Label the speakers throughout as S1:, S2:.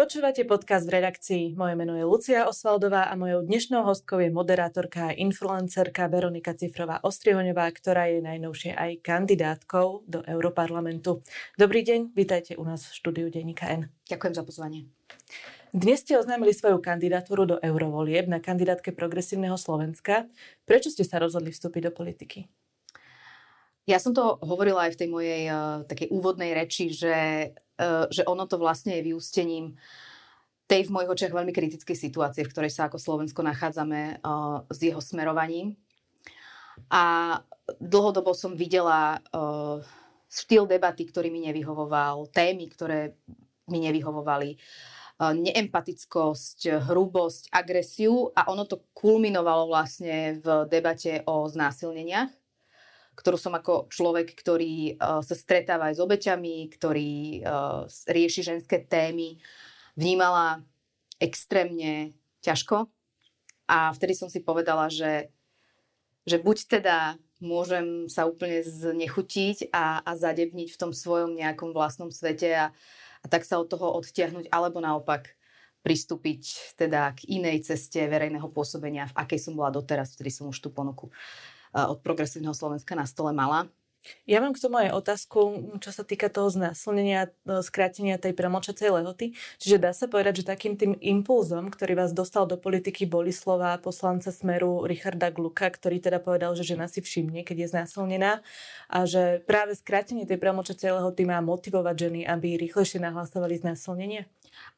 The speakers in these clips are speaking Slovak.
S1: Počúvate podcast v redakcii. Moje meno je Lucia Osvaldová a mojou dnešnou hostkou je moderátorka a influencerka Veronika Cifrová Ostrihoňová, ktorá je najnovšie aj kandidátkou do Europarlamentu. Dobrý deň, vítajte u nás v štúdiu Denníka N.
S2: Ďakujem za pozvanie.
S1: Dnes ste oznámili svoju kandidatúru do eurovolieb na kandidátke Progresívneho Slovenska. Prečo ste sa rozhodli vstúpiť do politiky?
S2: Ja som to hovorila aj v tej mojej uh, takej úvodnej reči, že že ono to vlastne je vyústením tej v mojich očiach veľmi kritickej situácie, v ktorej sa ako Slovensko nachádzame uh, s jeho smerovaním. A dlhodobo som videla uh, štýl debaty, ktorý mi nevyhovoval, témy, ktoré mi nevyhovovali, neempatickosť, hrubosť, agresiu a ono to kulminovalo vlastne v debate o znásilneniach ktorú som ako človek, ktorý uh, sa stretáva aj s obeťami, ktorý uh, rieši ženské témy, vnímala extrémne ťažko. A vtedy som si povedala, že, že buď teda môžem sa úplne znechutiť a, a zadebniť v tom svojom nejakom vlastnom svete a, a tak sa od toho odtiahnuť, alebo naopak pristúpiť teda k inej ceste verejného pôsobenia, v akej som bola doteraz, vtedy som už tú ponuku od progresívneho Slovenska na stole mala.
S1: Ja mám k tomu aj otázku, čo sa týka toho znásilnenia, e, skrátenia tej premlčacej lehoty. Čiže dá sa povedať, že takým tým impulzom, ktorý vás dostal do politiky, boli slova poslanca Smeru Richarda Gluka, ktorý teda povedal, že žena si všimne, keď je znásilnená a že práve skrátenie tej premlčacej lehoty má motivovať ženy, aby rýchlejšie nahlasovali znásilnenie?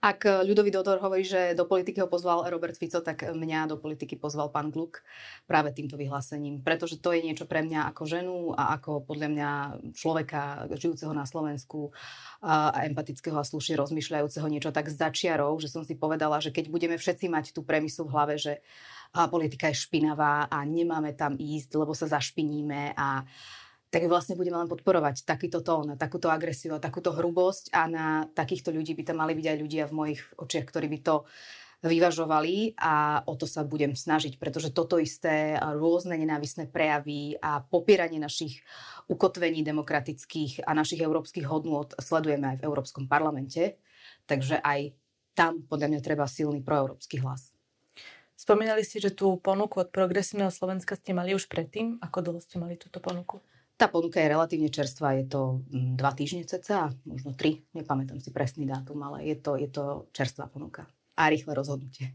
S2: Ak ľudový Dodor hovorí, že do politiky ho pozval Robert Fico, tak mňa do politiky pozval pán Gluk práve týmto vyhlásením. Pretože to je niečo pre mňa ako ženu a ako podľa mňa človeka žijúceho na Slovensku a empatického a slušne rozmýšľajúceho niečo tak začiarov, že som si povedala, že keď budeme všetci mať tú premisu v hlave, že politika je špinavá a nemáme tam ísť, lebo sa zašpiníme a tak vlastne budeme len podporovať takýto tón, takúto agresiu takúto hrubosť a na takýchto ľudí by tam mali byť aj ľudia v mojich očiach, ktorí by to vyvažovali a o to sa budem snažiť, pretože toto isté rôzne nenávisné prejavy a popieranie našich ukotvení demokratických a našich európskych hodnôt sledujeme aj v Európskom parlamente, takže aj tam podľa mňa treba silný proeurópsky hlas.
S1: Spomínali ste, že tú ponuku od Progresívneho Slovenska ste mali už predtým. Ako dlho ste mali túto ponuku?
S2: Tá ponuka je relatívne čerstvá, je to mm, dva týždne cca, možno tri, nepamätám si presný dátum, ale je to, je to čerstvá ponuka a rýchle rozhodnutie.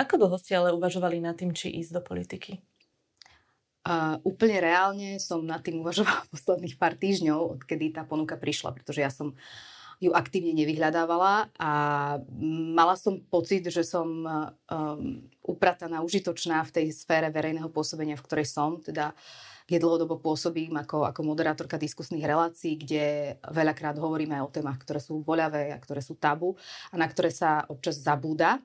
S1: Ako dlho ste ale uvažovali nad tým, či ísť do politiky?
S2: Uh, úplne reálne som nad tým uvažovala posledných pár týždňov, odkedy tá ponuka prišla, pretože ja som ju aktívne nevyhľadávala a mala som pocit, že som um, uprataná, užitočná v tej sfére verejného pôsobenia, v ktorej som, teda uh, kde dlhodobo pôsobím ako, ako moderátorka diskusných relácií, kde veľakrát hovoríme o témach, ktoré sú boľavé a ktoré sú tabu a na ktoré sa občas zabúda.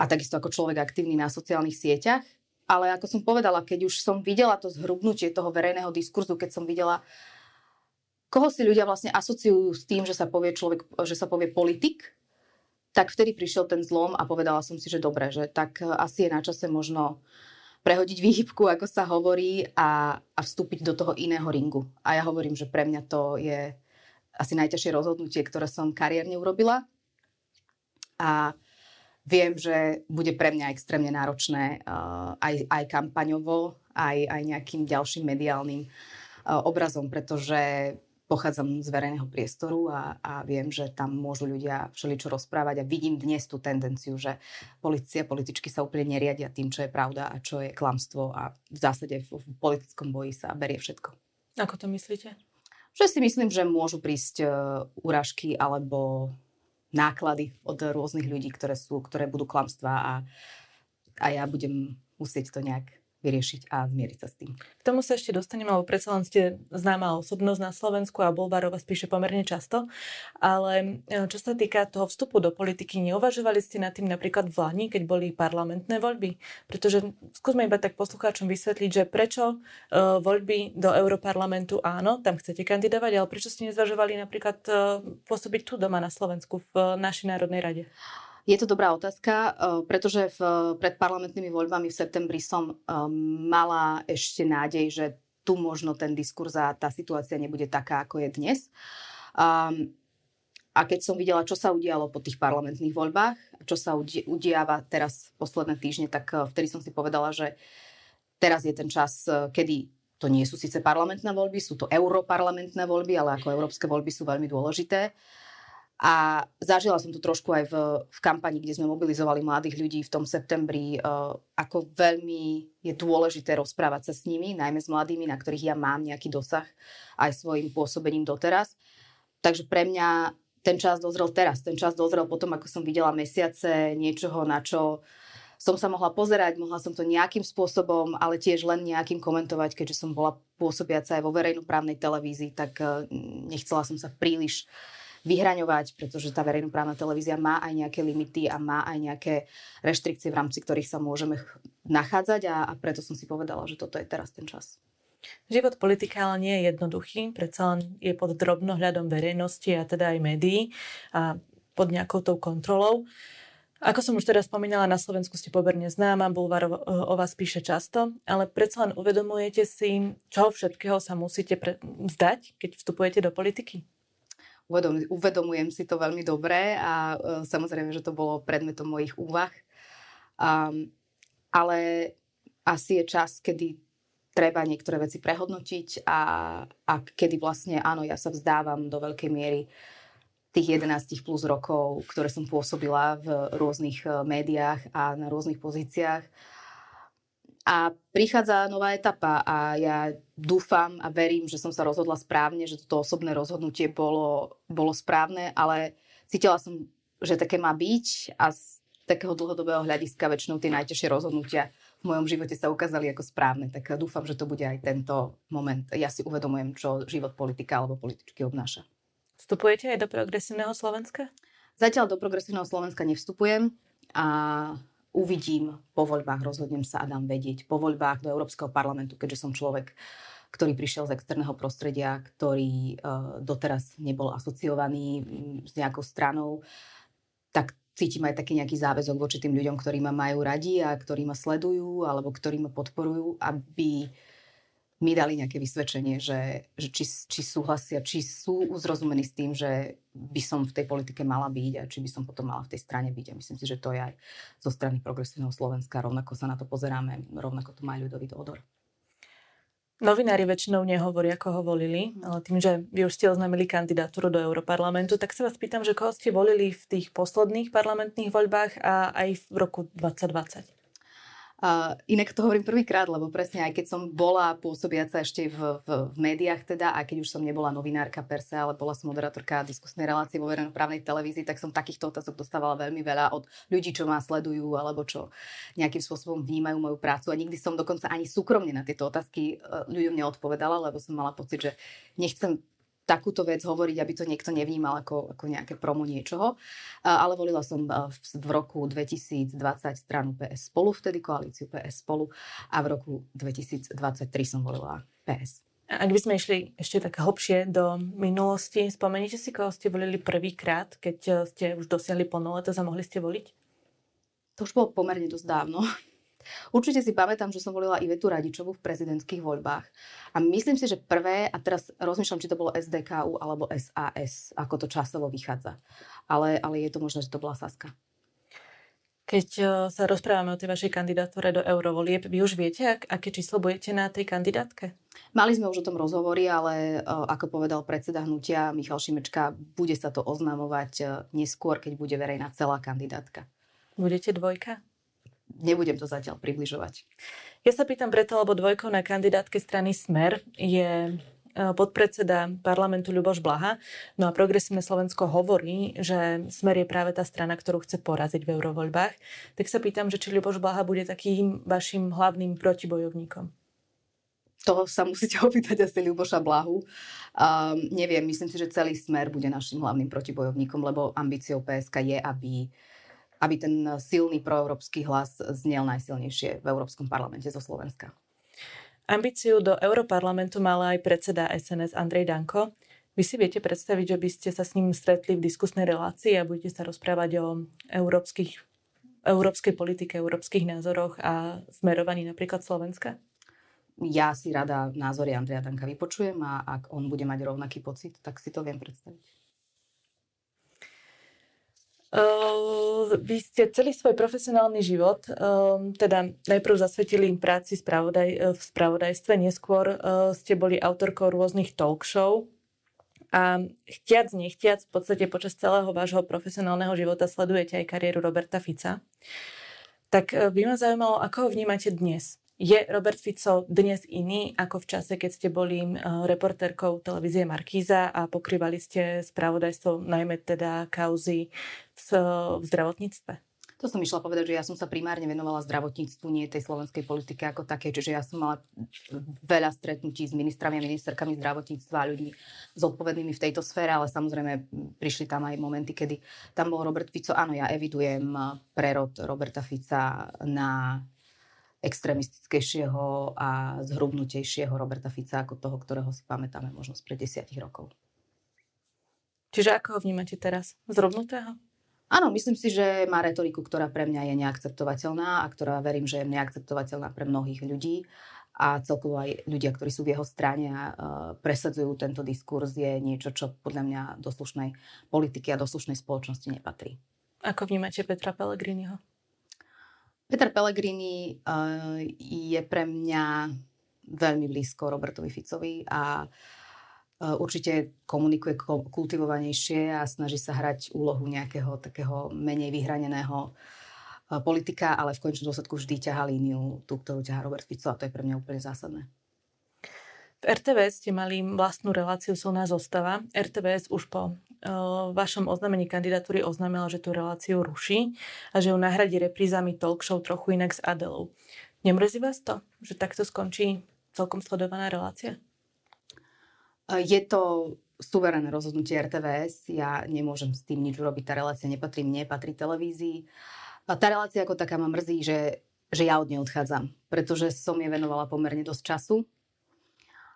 S2: A takisto ako človek aktívny na sociálnych sieťach. Ale ako som povedala, keď už som videla to zhrubnutie toho verejného diskurzu, keď som videla, koho si ľudia vlastne asociujú s tým, že sa povie človek, že sa povie politik, tak vtedy prišiel ten zlom a povedala som si, že dobre, že tak asi je na čase možno prehodiť výhybku, ako sa hovorí, a, a vstúpiť do toho iného ringu. A ja hovorím, že pre mňa to je asi najťažšie rozhodnutie, ktoré som kariérne urobila. A viem, že bude pre mňa extrémne náročné uh, aj, aj kampaňovo, aj, aj nejakým ďalším mediálnym uh, obrazom, pretože pochádzam z verejného priestoru a, a viem, že tam môžu ľudia všeličo rozprávať a vidím dnes tú tendenciu, že policia, političky sa úplne neriadia tým, čo je pravda a čo je klamstvo a v zásade v, v politickom boji sa berie všetko.
S1: Ako to myslíte?
S2: Že si myslím, že môžu prísť uh, úražky alebo náklady od rôznych ľudí, ktoré sú, ktoré budú klamstvá a, a ja budem musieť to nejak vyriešiť a zmieriť sa s tým.
S1: K tomu sa ešte dostaneme, lebo predsa len ste známa osobnosť na Slovensku a Bolvárova spíše pomerne často. Ale e, čo sa týka toho vstupu do politiky, neuvažovali ste nad tým napríklad v Lani, keď boli parlamentné voľby? Pretože skúsme iba tak poslucháčom vysvetliť, že prečo uh, voľby do Európarlamentu áno, tam chcete kandidovať, ale prečo ste nezvažovali napríklad uh, pôsobiť tu doma na Slovensku v uh, našej Národnej rade?
S2: Je to dobrá otázka, eh, pretože v, pred parlamentnými voľbami v septembri som um, mala ešte nádej, že tu možno ten diskurs a tá situácia nebude taká, ako je dnes. Um, a keď som videla, čo sa udialo po tých parlamentných voľbách, čo sa udiava teraz posledné týždne, tak eh, vtedy som si povedala, že teraz je ten čas, eh, kedy to nie sú síce parlamentné voľby, sú to europarlamentné voľby, ale ako európske voľby sú veľmi dôležité. A zažila som to trošku aj v, v kampani, kde sme mobilizovali mladých ľudí v tom septembri, uh, ako veľmi je dôležité rozprávať sa s nimi, najmä s mladými, na ktorých ja mám nejaký dosah aj svojim pôsobením doteraz. Takže pre mňa ten čas dozrel teraz. Ten čas dozrel potom, ako som videla mesiace niečoho, na čo som sa mohla pozerať, mohla som to nejakým spôsobom, ale tiež len nejakým komentovať, keďže som bola pôsobiaca aj vo verejnoprávnej televízii, tak eh, nechcela som sa príliš vyhraňovať, pretože tá verejnoprávna televízia má aj nejaké limity a má aj nejaké reštrikcie, v rámci ktorých sa môžeme nachádzať a, a preto som si povedala, že toto je teraz ten čas.
S1: Život politika ale nie je jednoduchý, predsa len je pod drobnohľadom verejnosti a teda aj médií a pod nejakou tou kontrolou. Ako som už teda spomínala, na Slovensku ste poberne známa, Bulvar o, vás píše často, ale predsa len uvedomujete si, čo všetkého sa musíte pre- vzdať, keď vstupujete do politiky?
S2: Uvedom, uvedomujem si to veľmi dobre a uh, samozrejme, že to bolo predmetom mojich úvah. Um, ale asi je čas, kedy treba niektoré veci prehodnotiť a, a kedy vlastne áno, ja sa vzdávam do veľkej miery tých 11 plus rokov, ktoré som pôsobila v rôznych e, médiách a na rôznych pozíciách. A prichádza nová etapa a ja dúfam a verím, že som sa rozhodla správne, že toto osobné rozhodnutie bolo, bolo správne, ale cítila som, že také má byť a z takého dlhodobého hľadiska väčšinou tie najťažšie rozhodnutia v mojom živote sa ukázali ako správne. Tak dúfam, že to bude aj tento moment. Ja si uvedomujem, čo život politika alebo političky obnáša.
S1: Vstupujete aj do progresívneho Slovenska?
S2: Zatiaľ do progresívneho Slovenska nevstupujem a uvidím po voľbách, rozhodnem sa a dám vedieť. Po voľbách do Európskeho parlamentu, keďže som človek, ktorý prišiel z externého prostredia, ktorý uh, doteraz nebol asociovaný s nejakou stranou, tak cítim aj taký nejaký záväzok voči tým ľuďom, ktorí ma majú radi a ktorí ma sledujú alebo ktorí ma podporujú, aby mi dali nejaké vysvedčenie, že, že či, či súhlasia, či sú uzrozumení s tým, že by som v tej politike mala byť a či by som potom mala v tej strane byť. A myslím si, že to je aj zo strany progresívneho Slovenska. Rovnako sa na to pozeráme, rovnako to má ľudový odor.
S1: Novinári väčšinou nehovoria, ako ho volili, ale tým, že vy už ste oznámili kandidatúru do Europarlamentu, tak sa vás pýtam, že koho ste volili v tých posledných parlamentných voľbách a aj v roku 2020?
S2: Uh, inak to hovorím prvýkrát, lebo presne aj keď som bola pôsobiaca ešte v, v, v médiách teda, a keď už som nebola novinárka per se, ale bola som moderátorka diskusnej relácie vo verejnoprávnej televízii, tak som takýchto otázok dostávala veľmi veľa od ľudí, čo ma sledujú alebo čo nejakým spôsobom vnímajú moju prácu. A nikdy som dokonca ani súkromne na tieto otázky e, ľuďom neodpovedala, lebo som mala pocit, že nechcem takúto vec hovoriť, aby to niekto nevnímal ako, ako nejaké promo niečoho. Ale volila som v roku 2020 stranu PS spolu, vtedy koalíciu PS spolu a v roku 2023 som volila PS.
S1: Ak by sme išli ešte tak hlbšie do minulosti, spomeniete si, koho ste volili prvýkrát, keď e, ste už dosiahli plnoletosť a mohli ste voliť?
S2: To už bolo pomerne dosť dávno. Určite si pamätám, že som volila Ivetu Radičovu v prezidentských voľbách. A myslím si, že prvé, a teraz rozmýšľam, či to bolo SDKU alebo SAS, ako to časovo vychádza. Ale, ale je to možné, že to bola Saska.
S1: Keď e, sa rozprávame o tej vašej kandidatúre do eurovolieb, vy už viete, ak, aké číslo budete na tej kandidátke?
S2: Mali sme už o tom rozhovory, ale e, ako povedal predseda hnutia Michal Šimečka, bude sa to oznamovať e, neskôr, keď bude verejná celá kandidátka.
S1: Budete dvojka?
S2: Nebudem to zatiaľ približovať.
S1: Ja sa pýtam preto, lebo dvojkou na kandidátke strany Smer je e, podpredseda parlamentu Ľuboš Blaha. No a Progresívne Slovensko hovorí, že Smer je práve tá strana, ktorú chce poraziť v eurovoľbách. Tak sa pýtam, že či Ľuboš Blaha bude takým vašim hlavným protibojovníkom.
S2: To sa musíte opýtať asi Ľuboša Blahu. Um, neviem, myslím si, že celý Smer bude našim hlavným protibojovníkom, lebo ambíciou PSK je, aby aby ten silný proeurópsky hlas znel najsilnejšie v Európskom parlamente zo Slovenska.
S1: Ambíciu do Európarlamentu mala aj predseda SNS Andrej Danko. Vy si viete predstaviť, že by ste sa s ním stretli v diskusnej relácii a budete sa rozprávať o európskych, európskej politike, európskych názoroch a smerovaní napríklad Slovenska?
S2: Ja si rada názory Andreja Danka vypočujem a ak on bude mať rovnaký pocit, tak si to viem predstaviť.
S1: Uh, vy ste celý svoj profesionálny život um, teda najprv zasvetili práci spravodaj, v spravodajstve, neskôr uh, ste boli autorkou rôznych talk show a chtiac, nechtiac, v podstate počas celého vášho profesionálneho života sledujete aj kariéru Roberta Fica. Tak by ma zaujímalo, ako ho vnímate dnes? Je Robert Fico dnes iný ako v čase, keď ste boli reportérkou televízie Markíza a pokrývali ste spravodajstvo, najmä teda kauzy v zdravotníctve?
S2: To som išla povedať, že ja som sa primárne venovala zdravotníctvu, nie tej slovenskej politike ako také, čiže ja som mala veľa stretnutí s ministrami a ministerkami zdravotníctva a ľuďmi zodpovednými v tejto sfére, ale samozrejme prišli tam aj momenty, kedy tam bol Robert Fico. Áno, ja evidujem prerod Roberta Fica na extrémistickejšieho a zhrubnutejšieho Roberta Fica ako toho, ktorého si pamätáme možno spred desiatich rokov.
S1: Čiže ako ho vnímate teraz? Zhrubnutého?
S2: Áno, myslím si, že má retoriku, ktorá pre mňa je neakceptovateľná a ktorá verím, že je neakceptovateľná pre mnohých ľudí a celkovo aj ľudia, ktorí sú v jeho strane a uh, presadzujú tento diskurs, je niečo, čo podľa mňa do slušnej politiky a do slušnej spoločnosti nepatrí.
S1: Ako vnímate Petra Pellegriniho?
S2: Peter Pellegrini uh, je pre mňa veľmi blízko Robertovi Ficovi a uh, určite komunikuje kultivovanejšie a snaží sa hrať úlohu nejakého takého menej vyhraneného uh, politika, ale v končnom dôsledku vždy ťaha líniu tú, ktorú ťaha Robert Fico a to je pre mňa úplne zásadné.
S1: V RTVS ste mali vlastnú reláciu Silná zostava. RTVS už po uh, vašom oznámení kandidatúry oznámila, že tú reláciu ruší a že ju nahradí reprízami talk trochu inak s Adelou. Nemrzí vás to, že takto skončí celkom sledovaná relácia?
S2: Je to suverénne rozhodnutie RTVS. Ja nemôžem s tým nič urobiť. Tá relácia nepatrí mne, patrí televízii. A tá relácia ako taká ma mrzí, že, že ja od nej odchádzam, pretože som jej venovala pomerne dosť času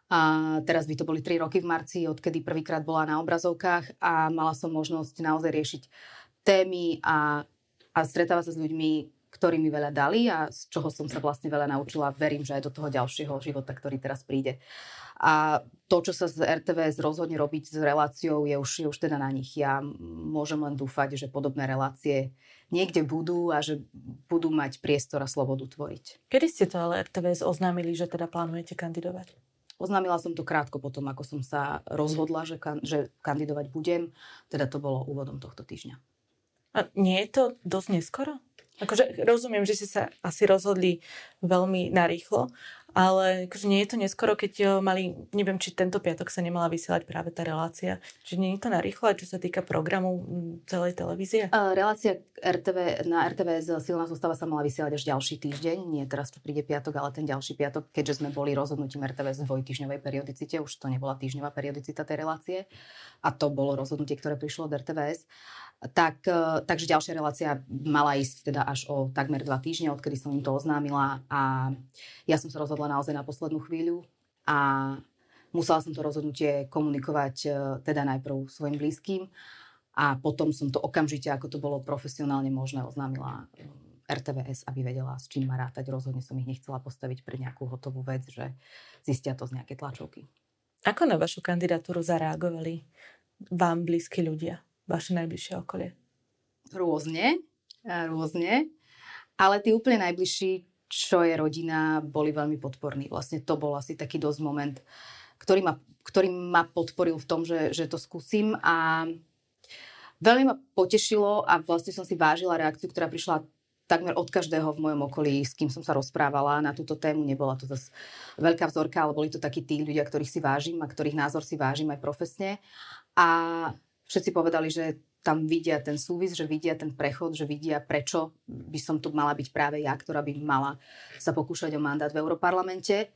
S2: a teraz by to boli 3 roky v marci, odkedy prvýkrát bola na obrazovkách a mala som možnosť naozaj riešiť témy a, a stretávať sa s ľuďmi, ktorí mi veľa dali a z čoho som sa vlastne veľa naučila. Verím, že aj do toho ďalšieho života, ktorý teraz príde. A to, čo sa z RTVS rozhodne robiť s reláciou, je už, je už teda na nich. Ja môžem len dúfať, že podobné relácie niekde budú a že budú mať priestor a slobodu tvoriť.
S1: Kedy ste to ale RTVS oznámili, že teda plánujete kandidovať?
S2: Oznámila som to krátko potom, ako som sa rozhodla, že, kan- že kandidovať budem. Teda to bolo úvodom tohto týždňa.
S1: A nie je to dosť neskoro? Akože rozumiem, že ste sa asi rozhodli veľmi narýchlo, ale akože nie je to neskoro, keď eh, mali, neviem, či tento piatok sa nemala vysielať práve tá relácia. Čiže nie je to narýchlo, čo sa týka programu mm, celej televízie?
S2: Uh, relácia RTV, na RTVS silná zostava sa mala vysielať až ďalší týždeň. Nie teraz, čo príde piatok, ale ten ďalší piatok, keďže sme boli rozhodnutím RTVS v dvojtýždňovej periodicite, už to nebola týždňová periodicita tej relácie. A to bolo rozhodnutie, ktoré prišlo od RTVS tak, e, takže ďalšia relácia mala ísť teda až o takmer dva týždne, odkedy som im to oznámila a ja som sa rozhodla naozaj na poslednú chvíľu a musela som to rozhodnutie komunikovať e, teda najprv svojim blízkym a potom som to okamžite, ako to bolo profesionálne možné, oznámila e, RTVS, aby vedela, s čím má rátať. Rozhodne som ich nechcela postaviť pre nejakú hotovú vec, že zistia to z nejaké tlačovky.
S1: Ako na vašu kandidatúru zareagovali vám blízki ľudia? Vaše najbližšie okolie?
S2: Rôzne, rôzne. Ale tí úplne najbližší, čo je rodina, boli veľmi podporní. Vlastne to bol asi taký dosť moment, ktorý ma, ktorý ma podporil v tom, že, že to skúsim a veľmi ma potešilo a vlastne som si vážila reakciu, ktorá prišla takmer od každého v mojom okolí, s kým som sa rozprávala na túto tému. Nebola to zase veľká vzorka, ale boli to takí tí ľudia, ktorých si vážim a ktorých názor si vážim aj profesne. A všetci povedali, že tam vidia ten súvis, že vidia ten prechod, že vidia, prečo by som tu mala byť práve ja, ktorá by mala sa pokúšať o mandát v Európarlamente.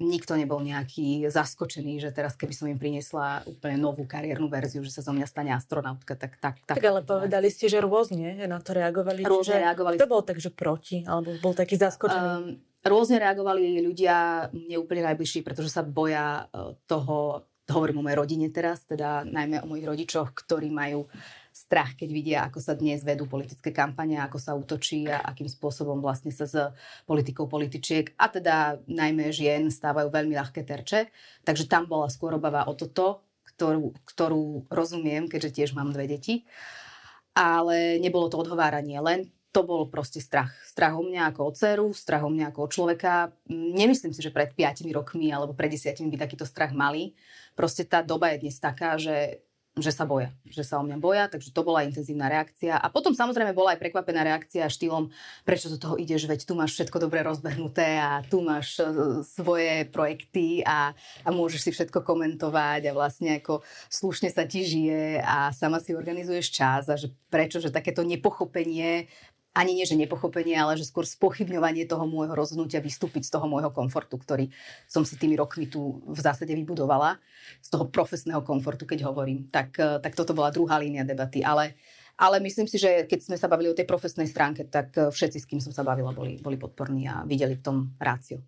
S2: Nikto nebol nejaký zaskočený, že teraz keby som im priniesla úplne novú kariérnu verziu, že sa zo mňa stane astronautka, tak tak.
S1: Tak, tak ale povedali ste, že rôzne na to reagovali.
S2: Rôzne reagovali.
S1: To bol tak, že proti, alebo bol taký zaskočený. Um,
S2: rôzne reagovali ľudia, neúplne najbližší, pretože sa boja e, toho, hovorím o mojej rodine teraz, teda najmä o mojich rodičoch, ktorí majú strach, keď vidia, ako sa dnes vedú politické kampane, ako sa útočí a akým spôsobom vlastne sa s politikou političiek a teda najmä žien stávajú veľmi ľahké terče. Takže tam bola skôr obava o toto, ktorú, ktorú rozumiem, keďže tiež mám dve deti. ale nebolo to odhováranie, len to bol proste strach. Strach o mňa ako o dceru, strach o mňa ako o človeka. Nemyslím si, že pred 5 rokmi alebo pred 10 by takýto strach mali. Proste tá doba je dnes taká, že že sa boja, že sa o mňa boja, takže to bola intenzívna reakcia. A potom samozrejme bola aj prekvapená reakcia štýlom, prečo do toho ideš, veď tu máš všetko dobre rozbehnuté a tu máš e, svoje projekty a, a môžeš si všetko komentovať a vlastne ako slušne sa ti žije a sama si organizuješ čas a že prečo, že takéto nepochopenie ani nie, že nepochopenie, ale že skôr spochybňovanie toho môjho rozhodnutia vystúpiť z toho môjho komfortu, ktorý som si tými rokmi tu v zásade vybudovala, z toho profesného komfortu, keď hovorím. Tak, eh, tak toto bola druhá línia debaty. Ale, ale myslím si, že keď sme sa bavili o tej profesnej stránke, tak eh, všetci, s kým som sa bavila, boli, boli podporní a videli v tom rácio.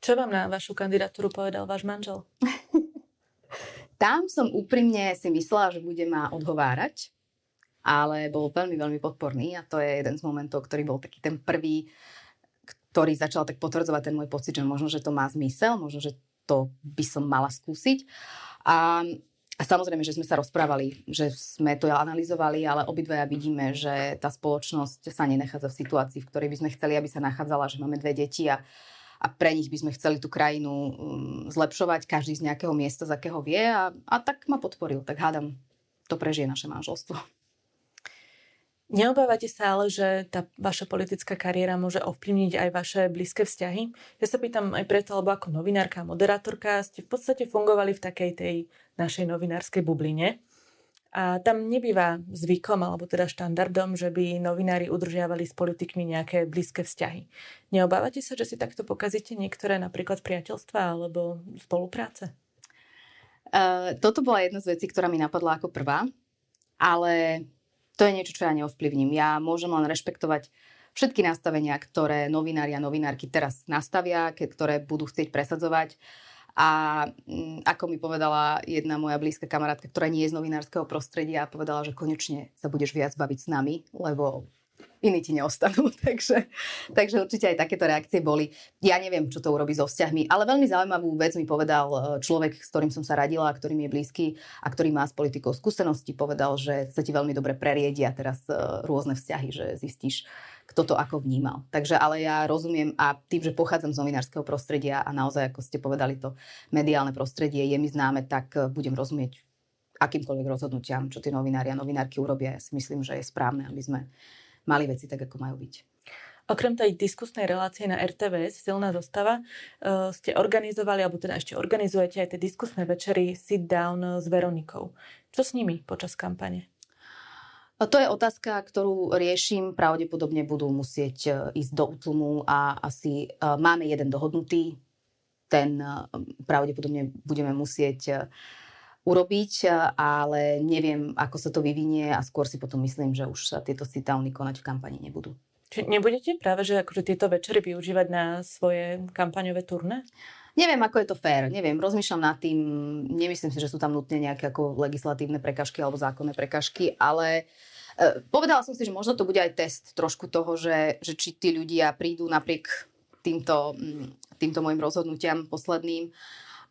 S1: Čo vám na vašu kandidatúru povedal váš manžel?
S2: Tam som úprimne si myslela, že bude ma odhovárať, ale bol veľmi, veľmi podporný a to je jeden z momentov, ktorý bol taký ten prvý, ktorý začal tak potvrdzovať ten môj pocit, že možno, že to má zmysel, možno, že to by som mala skúsiť. A, a samozrejme, že sme sa rozprávali, že sme to analyzovali, ale obidvaja vidíme, že tá spoločnosť sa nenachádza v situácii, v ktorej by sme chceli, aby sa nachádzala, že máme dve deti a, a pre nich by sme chceli tú krajinu um, zlepšovať, každý z nejakého miesta, z akého vie a, a tak ma podporil. Tak hádam, to prežije naše manželstvo.
S1: Neobávate sa ale, že tá vaša politická kariéra môže ovplyvniť aj vaše blízke vzťahy? Ja sa pýtam aj preto, lebo ako novinárka a moderátorka ste v podstate fungovali v takej tej našej novinárskej bubline. A tam nebýva zvykom, alebo teda štandardom, že by novinári udržiavali s politikmi nejaké blízke vzťahy. Neobávate sa, že si takto pokazíte niektoré napríklad priateľstva alebo spolupráce?
S2: Uh, toto bola jedna z vecí, ktorá mi napadla ako prvá, ale to je niečo, čo ja neovplyvním. Ja môžem len rešpektovať všetky nastavenia, ktoré novinári a novinárky teraz nastavia, ktoré budú chcieť presadzovať. A mm, ako mi povedala jedna moja blízka kamarátka, ktorá nie je z novinárskeho prostredia, povedala, že konečne sa budeš viac baviť s nami, lebo iní ti neostanú. takže, takže určite aj takéto reakcie boli. Ja neviem, čo to urobí so vzťahmi, ale veľmi zaujímavú vec mi povedal e, človek, s ktorým som sa radila, ktorý mi je blízky a ktorý má s politikou skúsenosti, povedal, že sa ti veľmi dobre preriedia teraz e, rôzne vzťahy, že zistíš, kto to ako vnímal. Takže ale ja rozumiem a tým, že pochádzam z novinárskeho prostredia a naozaj, ako ste povedali, to mediálne prostredie je mi známe, tak e, budem rozumieť akýmkoľvek rozhodnutiam, čo tí novinári a novinárky urobia. Ja si myslím, že je správne, aby sme mali veci tak, ako majú byť.
S1: Okrem tej diskusnej relácie na RTVS Silná zostava uh, ste organizovali, alebo teda ešte organizujete aj tie diskusné večery Sit Down s Veronikou. Čo s nimi počas kampane?
S2: To je otázka, ktorú riešim. Pravdepodobne budú musieť e, ísť do útlumu a asi máme jeden dohodnutý. Ten pravdepodobne budeme musieť urobiť, ale neviem, ako sa to vyvinie a skôr si potom myslím, že už sa tieto sitauny konať v kampani nebudú.
S1: Či nebudete práve, že akože tieto večery využívať na svoje kampaňové turné?
S2: Neviem, ako je to fér. Neviem, rozmýšľam nad tým. Nemyslím si, že sú tam nutne nejaké ako legislatívne prekažky alebo zákonné prekažky, ale e, povedala som si, že možno to bude aj test trošku toho, že, že či tí ľudia prídu napriek týmto, týmto môjim rozhodnutiam posledným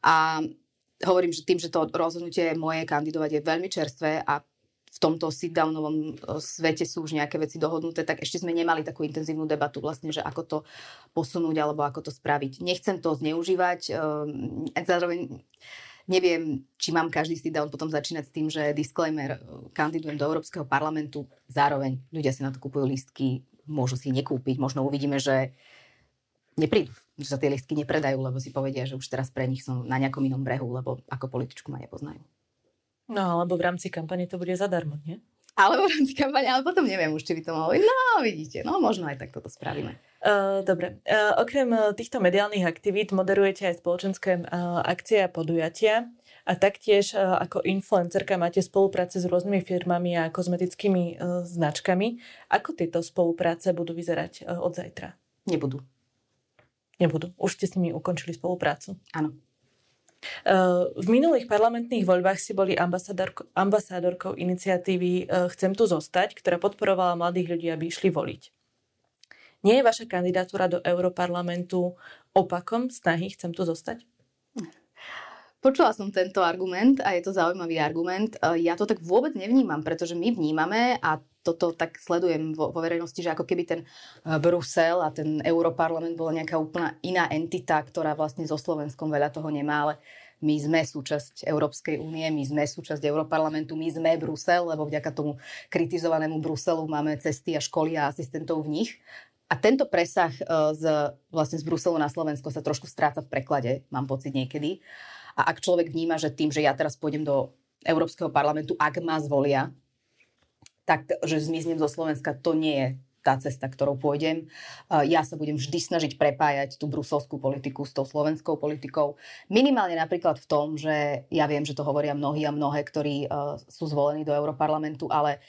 S2: a hovorím, že tým, že to rozhodnutie moje kandidovať je veľmi čerstvé a v tomto sit-downovom e, svete sú už nejaké veci dohodnuté, tak ešte sme nemali takú intenzívnu debatu vlastne, že ako to posunúť alebo ako to spraviť. Nechcem to zneužívať, ehm, zároveň neviem, či mám každý sit-down potom začínať s tým, že disclaimer, e, kandidujem do Európskeho parlamentu, zároveň ľudia si na to kupujú lístky, môžu si nekúpiť, možno uvidíme, že neprídu, že sa tie listky nepredajú, lebo si povedia, že už teraz pre nich som na nejakom inom brehu, lebo ako političku ma nepoznajú.
S1: No alebo v rámci kampane to bude zadarmo, nie?
S2: Alebo v rámci kampane, ale potom neviem už, či by to mohlo. No, vidíte, no možno aj tak toto spravíme.
S1: Uh, dobre. Uh, okrem týchto mediálnych aktivít moderujete aj spoločenské uh, akcie a podujatia. A taktiež uh, ako influencerka máte spolupráce s rôznymi firmami a kozmetickými uh, značkami. Ako tieto spolupráce budú vyzerať uh, od zajtra?
S2: Nebudú.
S1: Nebudú. Už ste s nimi ukončili spoluprácu.
S2: Áno.
S1: V minulých parlamentných voľbách si boli ambasádorko, ambasádorkou iniciatívy Chcem tu zostať, ktorá podporovala mladých ľudí, aby išli voliť. Nie je vaša kandidatúra do Europarlamentu opakom snahy Chcem tu zostať?
S2: Počula som tento argument a je to zaujímavý argument. E, ja to tak vôbec nevnímam, pretože my vnímame a toto tak sledujem vo, vo verejnosti, že ako keby ten e, Brusel a ten Europarlament bola nejaká úplná iná entita, ktorá vlastne so Slovenskom veľa toho nemá, ale my sme súčasť Európskej únie, my sme súčasť Európarlamentu, my sme Brusel, lebo vďaka tomu kritizovanému Bruselu máme cesty a školy a asistentov v nich. A tento presah e, z, vlastne z Bruselu na Slovensko sa trošku stráca v preklade, mám pocit niekedy. Uh, a ak človek vníma, že tým, že ja teraz pôjdem do Európskeho parlamentu, ak ma zvolia, tak že zmiznem zo Slovenska, to nie je tá cesta, ktorou pôjdem. Ja sa budem vždy snažiť prepájať tú bruselskú politiku s tou slovenskou politikou. Minimálne napríklad v tom, že ja viem, že to hovoria mnohí a mnohé, ktorí sú zvolení do Európarlamentu, ale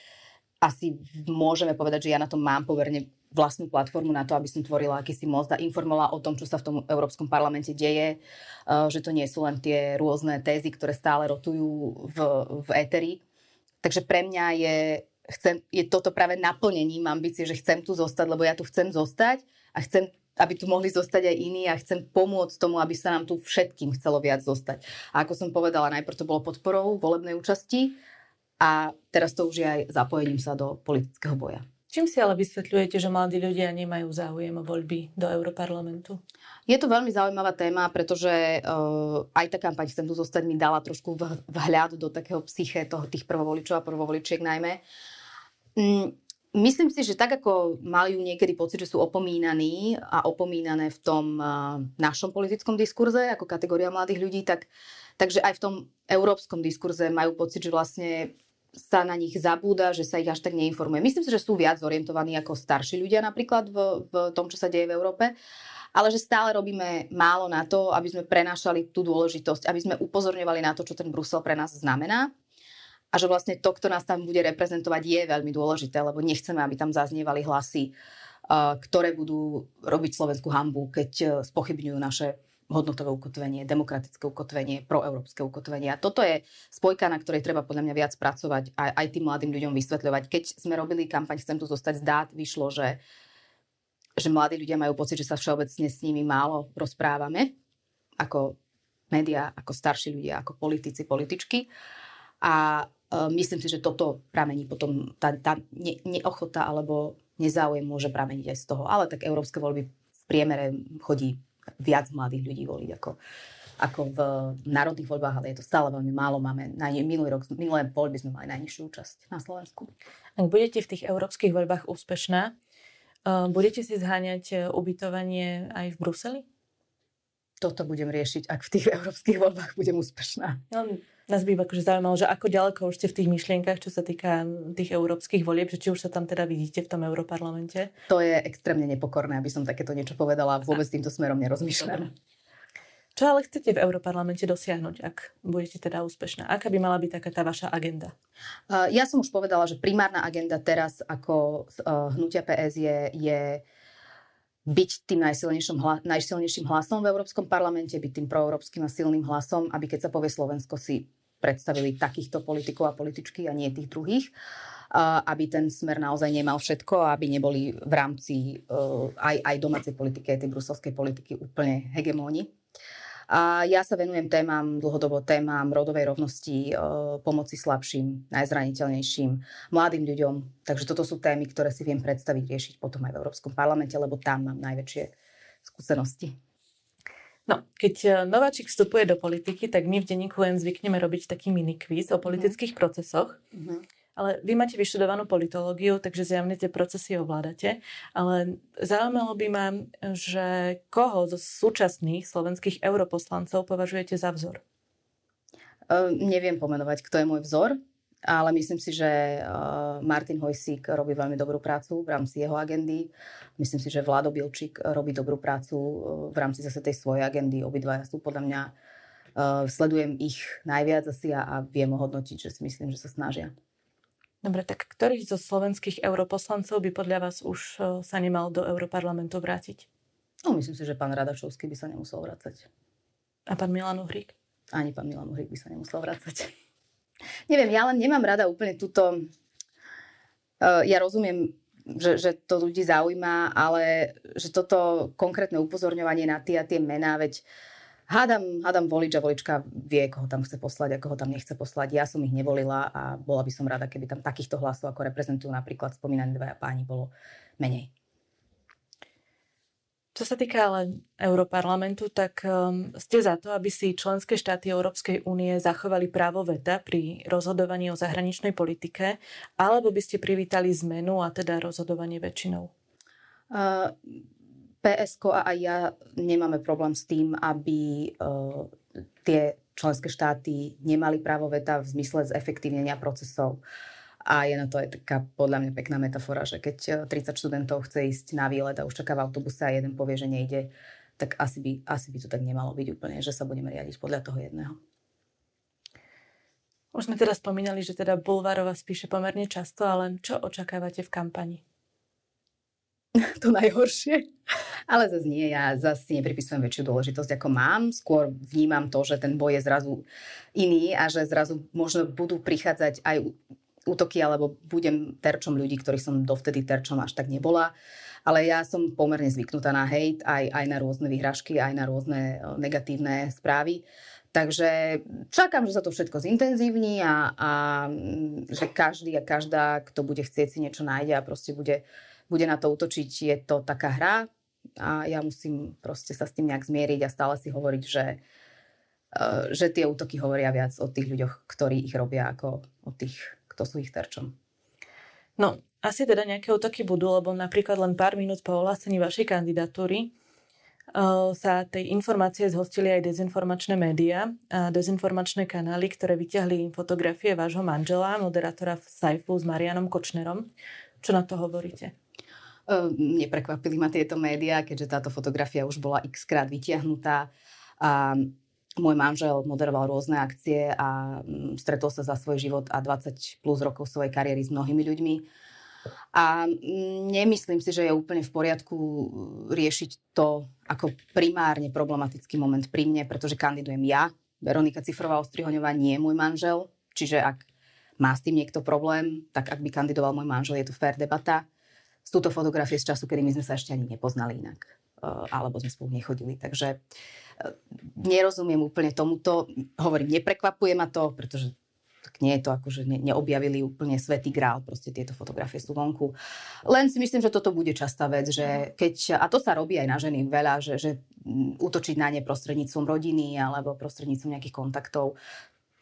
S2: asi môžeme povedať, že ja na to mám pomerne vlastnú platformu na to, aby som tvorila akýsi most a informovala o tom, čo sa v tom Európskom parlamente deje, eh, že to nie sú len tie rôzne tézy, ktoré stále rotujú v, v éteri. Takže pre mňa je, chcem, je toto práve naplnením ambície, že chcem tu zostať, lebo ja tu chcem zostať a chcem aby tu mohli zostať aj iní a chcem pomôcť tomu, aby sa nám tu všetkým chcelo viac zostať. A ako som povedala, najprv to bolo podporou volebnej účasti a teraz to už je aj zapojením sa do politického boja.
S1: Čím si ale vysvetľujete, že mladí ľudia nemajú záujem o voľby do Európarlamentu?
S2: Je to veľmi zaujímavá téma, pretože uh, aj tá kampaň Chcem tu zostať mi dala trošku vhľad do takého psyché toho, tých prvovoličov a prvovoličiek najmä. Mm, myslím si, že tak ako mali niekedy pocit, že sú opomínaní a opomínané v tom uh, našom politickom diskurze ako kategória mladých ľudí, tak, takže aj v tom európskom diskurze majú pocit, že vlastne sa na nich zabúda, že sa ich až tak neinformuje. Myslím si, že sú viac orientovaní ako starší ľudia napríklad v, v tom, čo sa deje v Európe, ale že stále robíme málo na to, aby sme prenášali tú dôležitosť, aby sme upozorňovali na to, čo ten Brusel pre nás znamená a že vlastne to, kto nás tam bude reprezentovať, je veľmi dôležité, lebo nechceme, aby tam zaznievali hlasy, ktoré budú robiť Slovensku hambu, keď e, spochybňujú naše hodnotové ukotvenie, demokratické ukotvenie, proeurópske ukotvenie. A toto je spojka, na ktorej treba podľa mňa viac pracovať a aj tým mladým ľuďom vysvetľovať. Keď sme robili kampaň Chcem tu zostať zdát, vyšlo, že, že mladí ľudia majú pocit, že sa všeobecne s nimi málo rozprávame, ako médiá, ako starší ľudia, ako politici, političky. A e, myslím si, že toto pramení potom, tá, tá ne, neochota alebo nezáujem môže prameniť aj z toho. Ale tak európske voľby v priemere chodí viac mladých ľudí voliť ako, ako v národných voľbách, ale je to stále veľmi málo. Máme naj, minulý rok, minulé voľby sme mali najnižšiu účasť na Slovensku.
S1: Ak budete v tých európskych voľbách úspešná, uh, budete si zháňať uh, ubytovanie aj v Bruseli?
S2: Toto budem riešiť, ak v tých európskych voľbách budem úspešná.
S1: No, nás by akože zaujímalo, že ako ďaleko už ste v tých myšlienkach, čo sa týka tých európskych volieb, že či už sa tam teda vidíte v tom Európarlamente?
S2: To je extrémne nepokorné, aby som takéto niečo povedala. Vôbec týmto smerom nerozmýšľam.
S1: Čo ale chcete v Európarlamente dosiahnuť, ak budete teda úspešná? Aká by mala byť taká tá vaša agenda?
S2: Ja som už povedala, že primárna agenda teraz ako hnutia PS je, je byť tým najsilnejším, hla, najsilnejším hlasom v Európskom parlamente, byť tým proeurópskym a silným hlasom, aby keď sa povie Slovensko si predstavili takýchto politikov a političky a nie tých druhých, aby ten smer naozaj nemal všetko a aby neboli v rámci uh, aj, aj domácej politiky, aj tej bruselskej politiky úplne hegemóni. A ja sa venujem témam, dlhodobo témam rodovej rovnosti, uh, pomoci slabším, najzraniteľnejším, mladým ľuďom. Takže toto sú témy, ktoré si viem predstaviť riešiť potom aj v Európskom parlamente, lebo tam mám najväčšie skúsenosti.
S1: No, keď e, nováčik vstupuje do politiky, tak my v denníku len zvykneme robiť taký mini quiz o politických mm. procesoch. Mm-hmm. Ale vy máte vyštudovanú politológiu, takže zjavne tie procesy ovládate. Ale zaujímalo by ma, že koho zo súčasných slovenských europoslancov považujete za vzor?
S2: Uh, neviem pomenovať, kto je môj vzor ale myslím si, že Martin Hojsík robí veľmi dobrú prácu v rámci jeho agendy. Myslím si, že Vlado Bilčík robí dobrú prácu v rámci zase tej svojej agendy. Obidvaja sú podľa mňa, sledujem ich najviac asi a, a viem ohodnotiť, že si myslím, že sa snažia.
S1: Dobre, tak ktorý zo slovenských europoslancov by podľa vás už sa nemal do Europarlamentu vrátiť?
S2: No, myslím si, že pán Radačovský by sa nemusel vrácať.
S1: A pán Milan Uhrík?
S2: Ani pán Milan Uhrík by sa nemusel vrácať. Neviem, ja len nemám rada úplne túto... Uh, ja rozumiem, že, že to ľudí zaujíma, ale že toto konkrétne upozorňovanie na tie a tie mená, veď Hádam, hádam volič a volička vie, koho tam chce poslať a koho tam nechce poslať. Ja som ich nevolila a bola by som rada, keby tam takýchto hlasov, ako reprezentujú napríklad spomínaní dvaja páni, bolo menej.
S1: Čo sa týka ale Európarlamentu, tak um, ste za to, aby si členské štáty Európskej únie zachovali právo veta pri rozhodovaní o zahraničnej politike, alebo by ste privítali zmenu a teda rozhodovanie väčšinou? Uh,
S2: PSK a aj ja nemáme problém s tým, aby uh, tie členské štáty nemali právo veta v zmysle zefektívnenia procesov. A je na to aj taká podľa mňa pekná metafora, že keď 30 e, študentov chce ísť na výlet a už čaká v autobuse a jeden povie, že nejde, tak asi by, asi by to tak nemalo byť úplne, že sa budeme riadiť podľa toho jedného.
S1: Už sme teda spomínali, že teda Bulvárova spíše pomerne často, ale čo očakávate v kampani?
S2: to najhoršie. Ale zase nie, ja zase nepripisujem väčšiu dôležitosť ako mám. Skôr vnímam to, že ten boj je zrazu iný a že zrazu možno budú prichádzať aj útoky, alebo budem terčom ľudí, ktorých som dovtedy terčom až tak nebola. Ale ja som pomerne zvyknutá na hejt, aj, aj na rôzne vyhražky, aj na rôzne negatívne správy. Takže čakám, že sa to všetko zintenzívni a, a že každý a každá, kto bude chcieť si niečo nájde a proste bude bude na to útočiť, je to taká hra a ja musím proste sa s tým nejak zmieriť a stále si hovoriť, že, uh, že tie útoky hovoria viac o tých ľuďoch, ktorí ich robia, ako o tých, kto sú ich terčom.
S1: No, asi teda nejaké útoky budú, lebo napríklad len pár minút po ohlásení vašej kandidatúry uh, sa tej informácie zhostili aj dezinformačné médiá a dezinformačné kanály, ktoré vyťahli fotografie vášho manžela, moderátora v Saifu s Marianom Kočnerom. Čo na to hovoríte?
S2: Ehm, neprekvapili ma tieto médiá, keďže táto fotografia už bola x krát vytiahnutá. A môj manžel moderoval rôzne akcie a mm, stretol sa za svoj život a 20 plus rokov svojej kariéry s mnohými ľuďmi. A mm, nemyslím si, že je úplne v poriadku mm, riešiť to ako primárne problematický moment pri mne, pretože kandidujem ja. Veronika Cifrová Ostrihoňová nie je môj manžel, čiže ak má s tým niekto problém, tak ak by kandidoval môj manžel, je to fair debata. Sú to fotografie z času, kedy my sme sa ešte ani nepoznali inak. Eh, alebo sme spolu nechodili. Takže eh, nerozumiem úplne tomuto. Hovorím, neprekvapuje ma to, pretože tak nie je to ako, že ne, neobjavili úplne svetý grál, proste tieto fotografie sú vonku. Len si myslím, že toto bude častá vec, že keď, a to sa robí aj na ženy veľa, že, že útočiť na ne prostredníctvom rodiny alebo prostredníctvom nejakých kontaktov,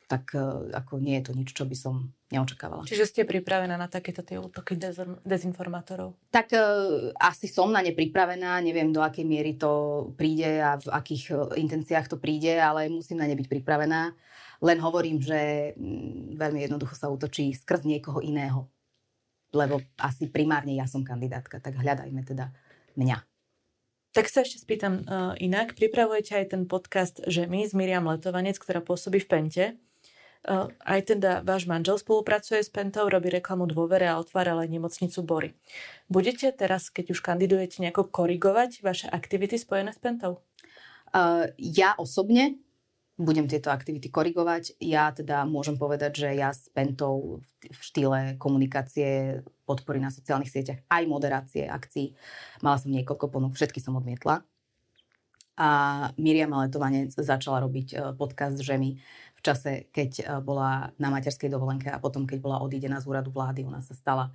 S2: tak e, ako nie je to nič, čo by som neočakávala.
S1: Čiže ste pripravená na takéto tie útoky dezinformátorov?
S2: Tak uh, asi som na ne pripravená, neviem do akej miery to príde a v akých uh, intenciách to príde, ale musím na ne byť pripravená. Len hovorím, že m, mm, veľmi jednoducho sa útočí skrz niekoho iného. Lebo asi primárne ja som kandidátka, tak hľadajme teda mňa.
S1: Tak sa ešte spýtam uh, inak. Pripravujete aj ten podcast Žemy s Miriam Letovanec, ktorá pôsobí v Pente. Aj teda váš manžel spolupracuje s Pentou, robí reklamu dôvere a otvára aj nemocnicu Bory. Budete teraz, keď už kandidujete, nejako korigovať vaše aktivity spojené s Pentou?
S2: Uh, ja osobne budem tieto aktivity korigovať. Ja teda môžem povedať, že ja s Pentou v štýle komunikácie, podpory na sociálnych sieťach, aj moderácie akcií, mala som niekoľko ponúk, všetky som odmietla. A Miriam Letovanec začala robiť podcast Žemy v čase, keď e, bola na materskej dovolenke a potom, keď bola odídená z úradu vlády, ona sa stala.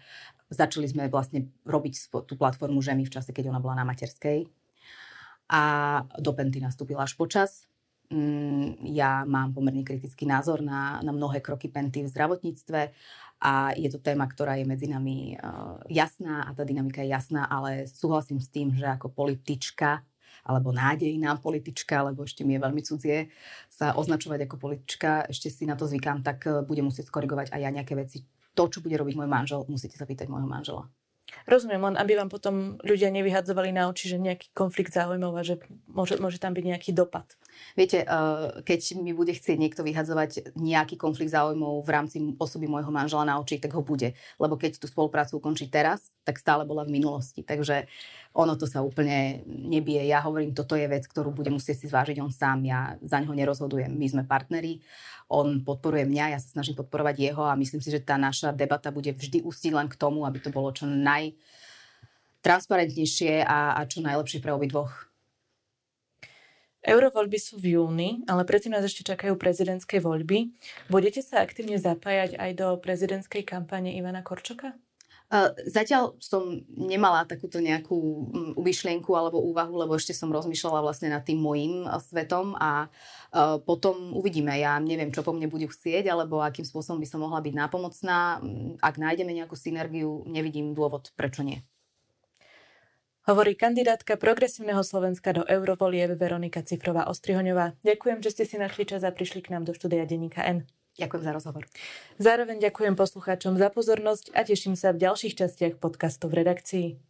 S2: Začali sme vlastne robiť tú platformu Žemy v čase, keď ona bola na materskej. A do Penty nastúpila až počas. Mm, ja mám pomerne kritický názor na, na mnohé kroky Penty v zdravotníctve a je to téma, ktorá je medzi nami uh, jasná a tá dynamika je jasná, ale súhlasím s tým, že ako politička alebo nádejná politička, lebo ešte mi je veľmi cudzie sa označovať ako politička, ešte si na to zvykám, tak eh, budem musieť skorigovať aj ja nejaké veci. To, čo bude robiť môj manžel, musíte sa pýtať môjho manžela.
S1: Rozumiem, len aby vám potom ľudia nevyhadzovali na oči, že nejaký konflikt záujmov že môže, môže tam byť nejaký dopad.
S2: Viete, eh, keď mi bude chcieť niekto vyhadzovať nejaký konflikt záujmov v rámci osoby môjho manžela na oči, tak ho bude. Lebo keď tú spoluprácu ukončí teraz, tak stále bola v minulosti. Takže ono to sa úplne nebie. Ja hovorím, toto je vec, ktorú bude musieť si zvážiť on sám. Ja za neho nerozhodujem. My sme partneri on podporuje mňa, ja sa snažím podporovať jeho a myslím si, že tá naša debata bude vždy ústiť len k tomu, aby to bolo čo najtransparentnejšie a, a čo najlepšie pre obidvoch.
S1: Eurovoľby sú v júni, ale predtým nás ešte čakajú prezidentské voľby. Budete sa aktívne zapájať aj do prezidentskej kampane Ivana Korčoka?
S2: Zatiaľ som nemala takúto nejakú mm, myšlienku alebo úvahu, lebo ešte som rozmýšľala vlastne nad tým mojim svetom a potom uvidíme. Ja neviem, čo po mne budú chcieť, alebo akým spôsobom by som mohla byť nápomocná. Mm, ak nájdeme nejakú synergiu, nevidím dôvod, prečo nie.
S1: Hovorí kandidátka Progresívneho Slovenska do eurovolieb Veronika Cifrová-Ostrihoňová. Ďakujem, že ste si našli čas a prišli k nám do štúdia Deníka N.
S2: Ďakujem za rozhovor.
S1: Zároveň ďakujem poslucháčom za pozornosť a teším sa v ďalších častiach podcastu v redakcii.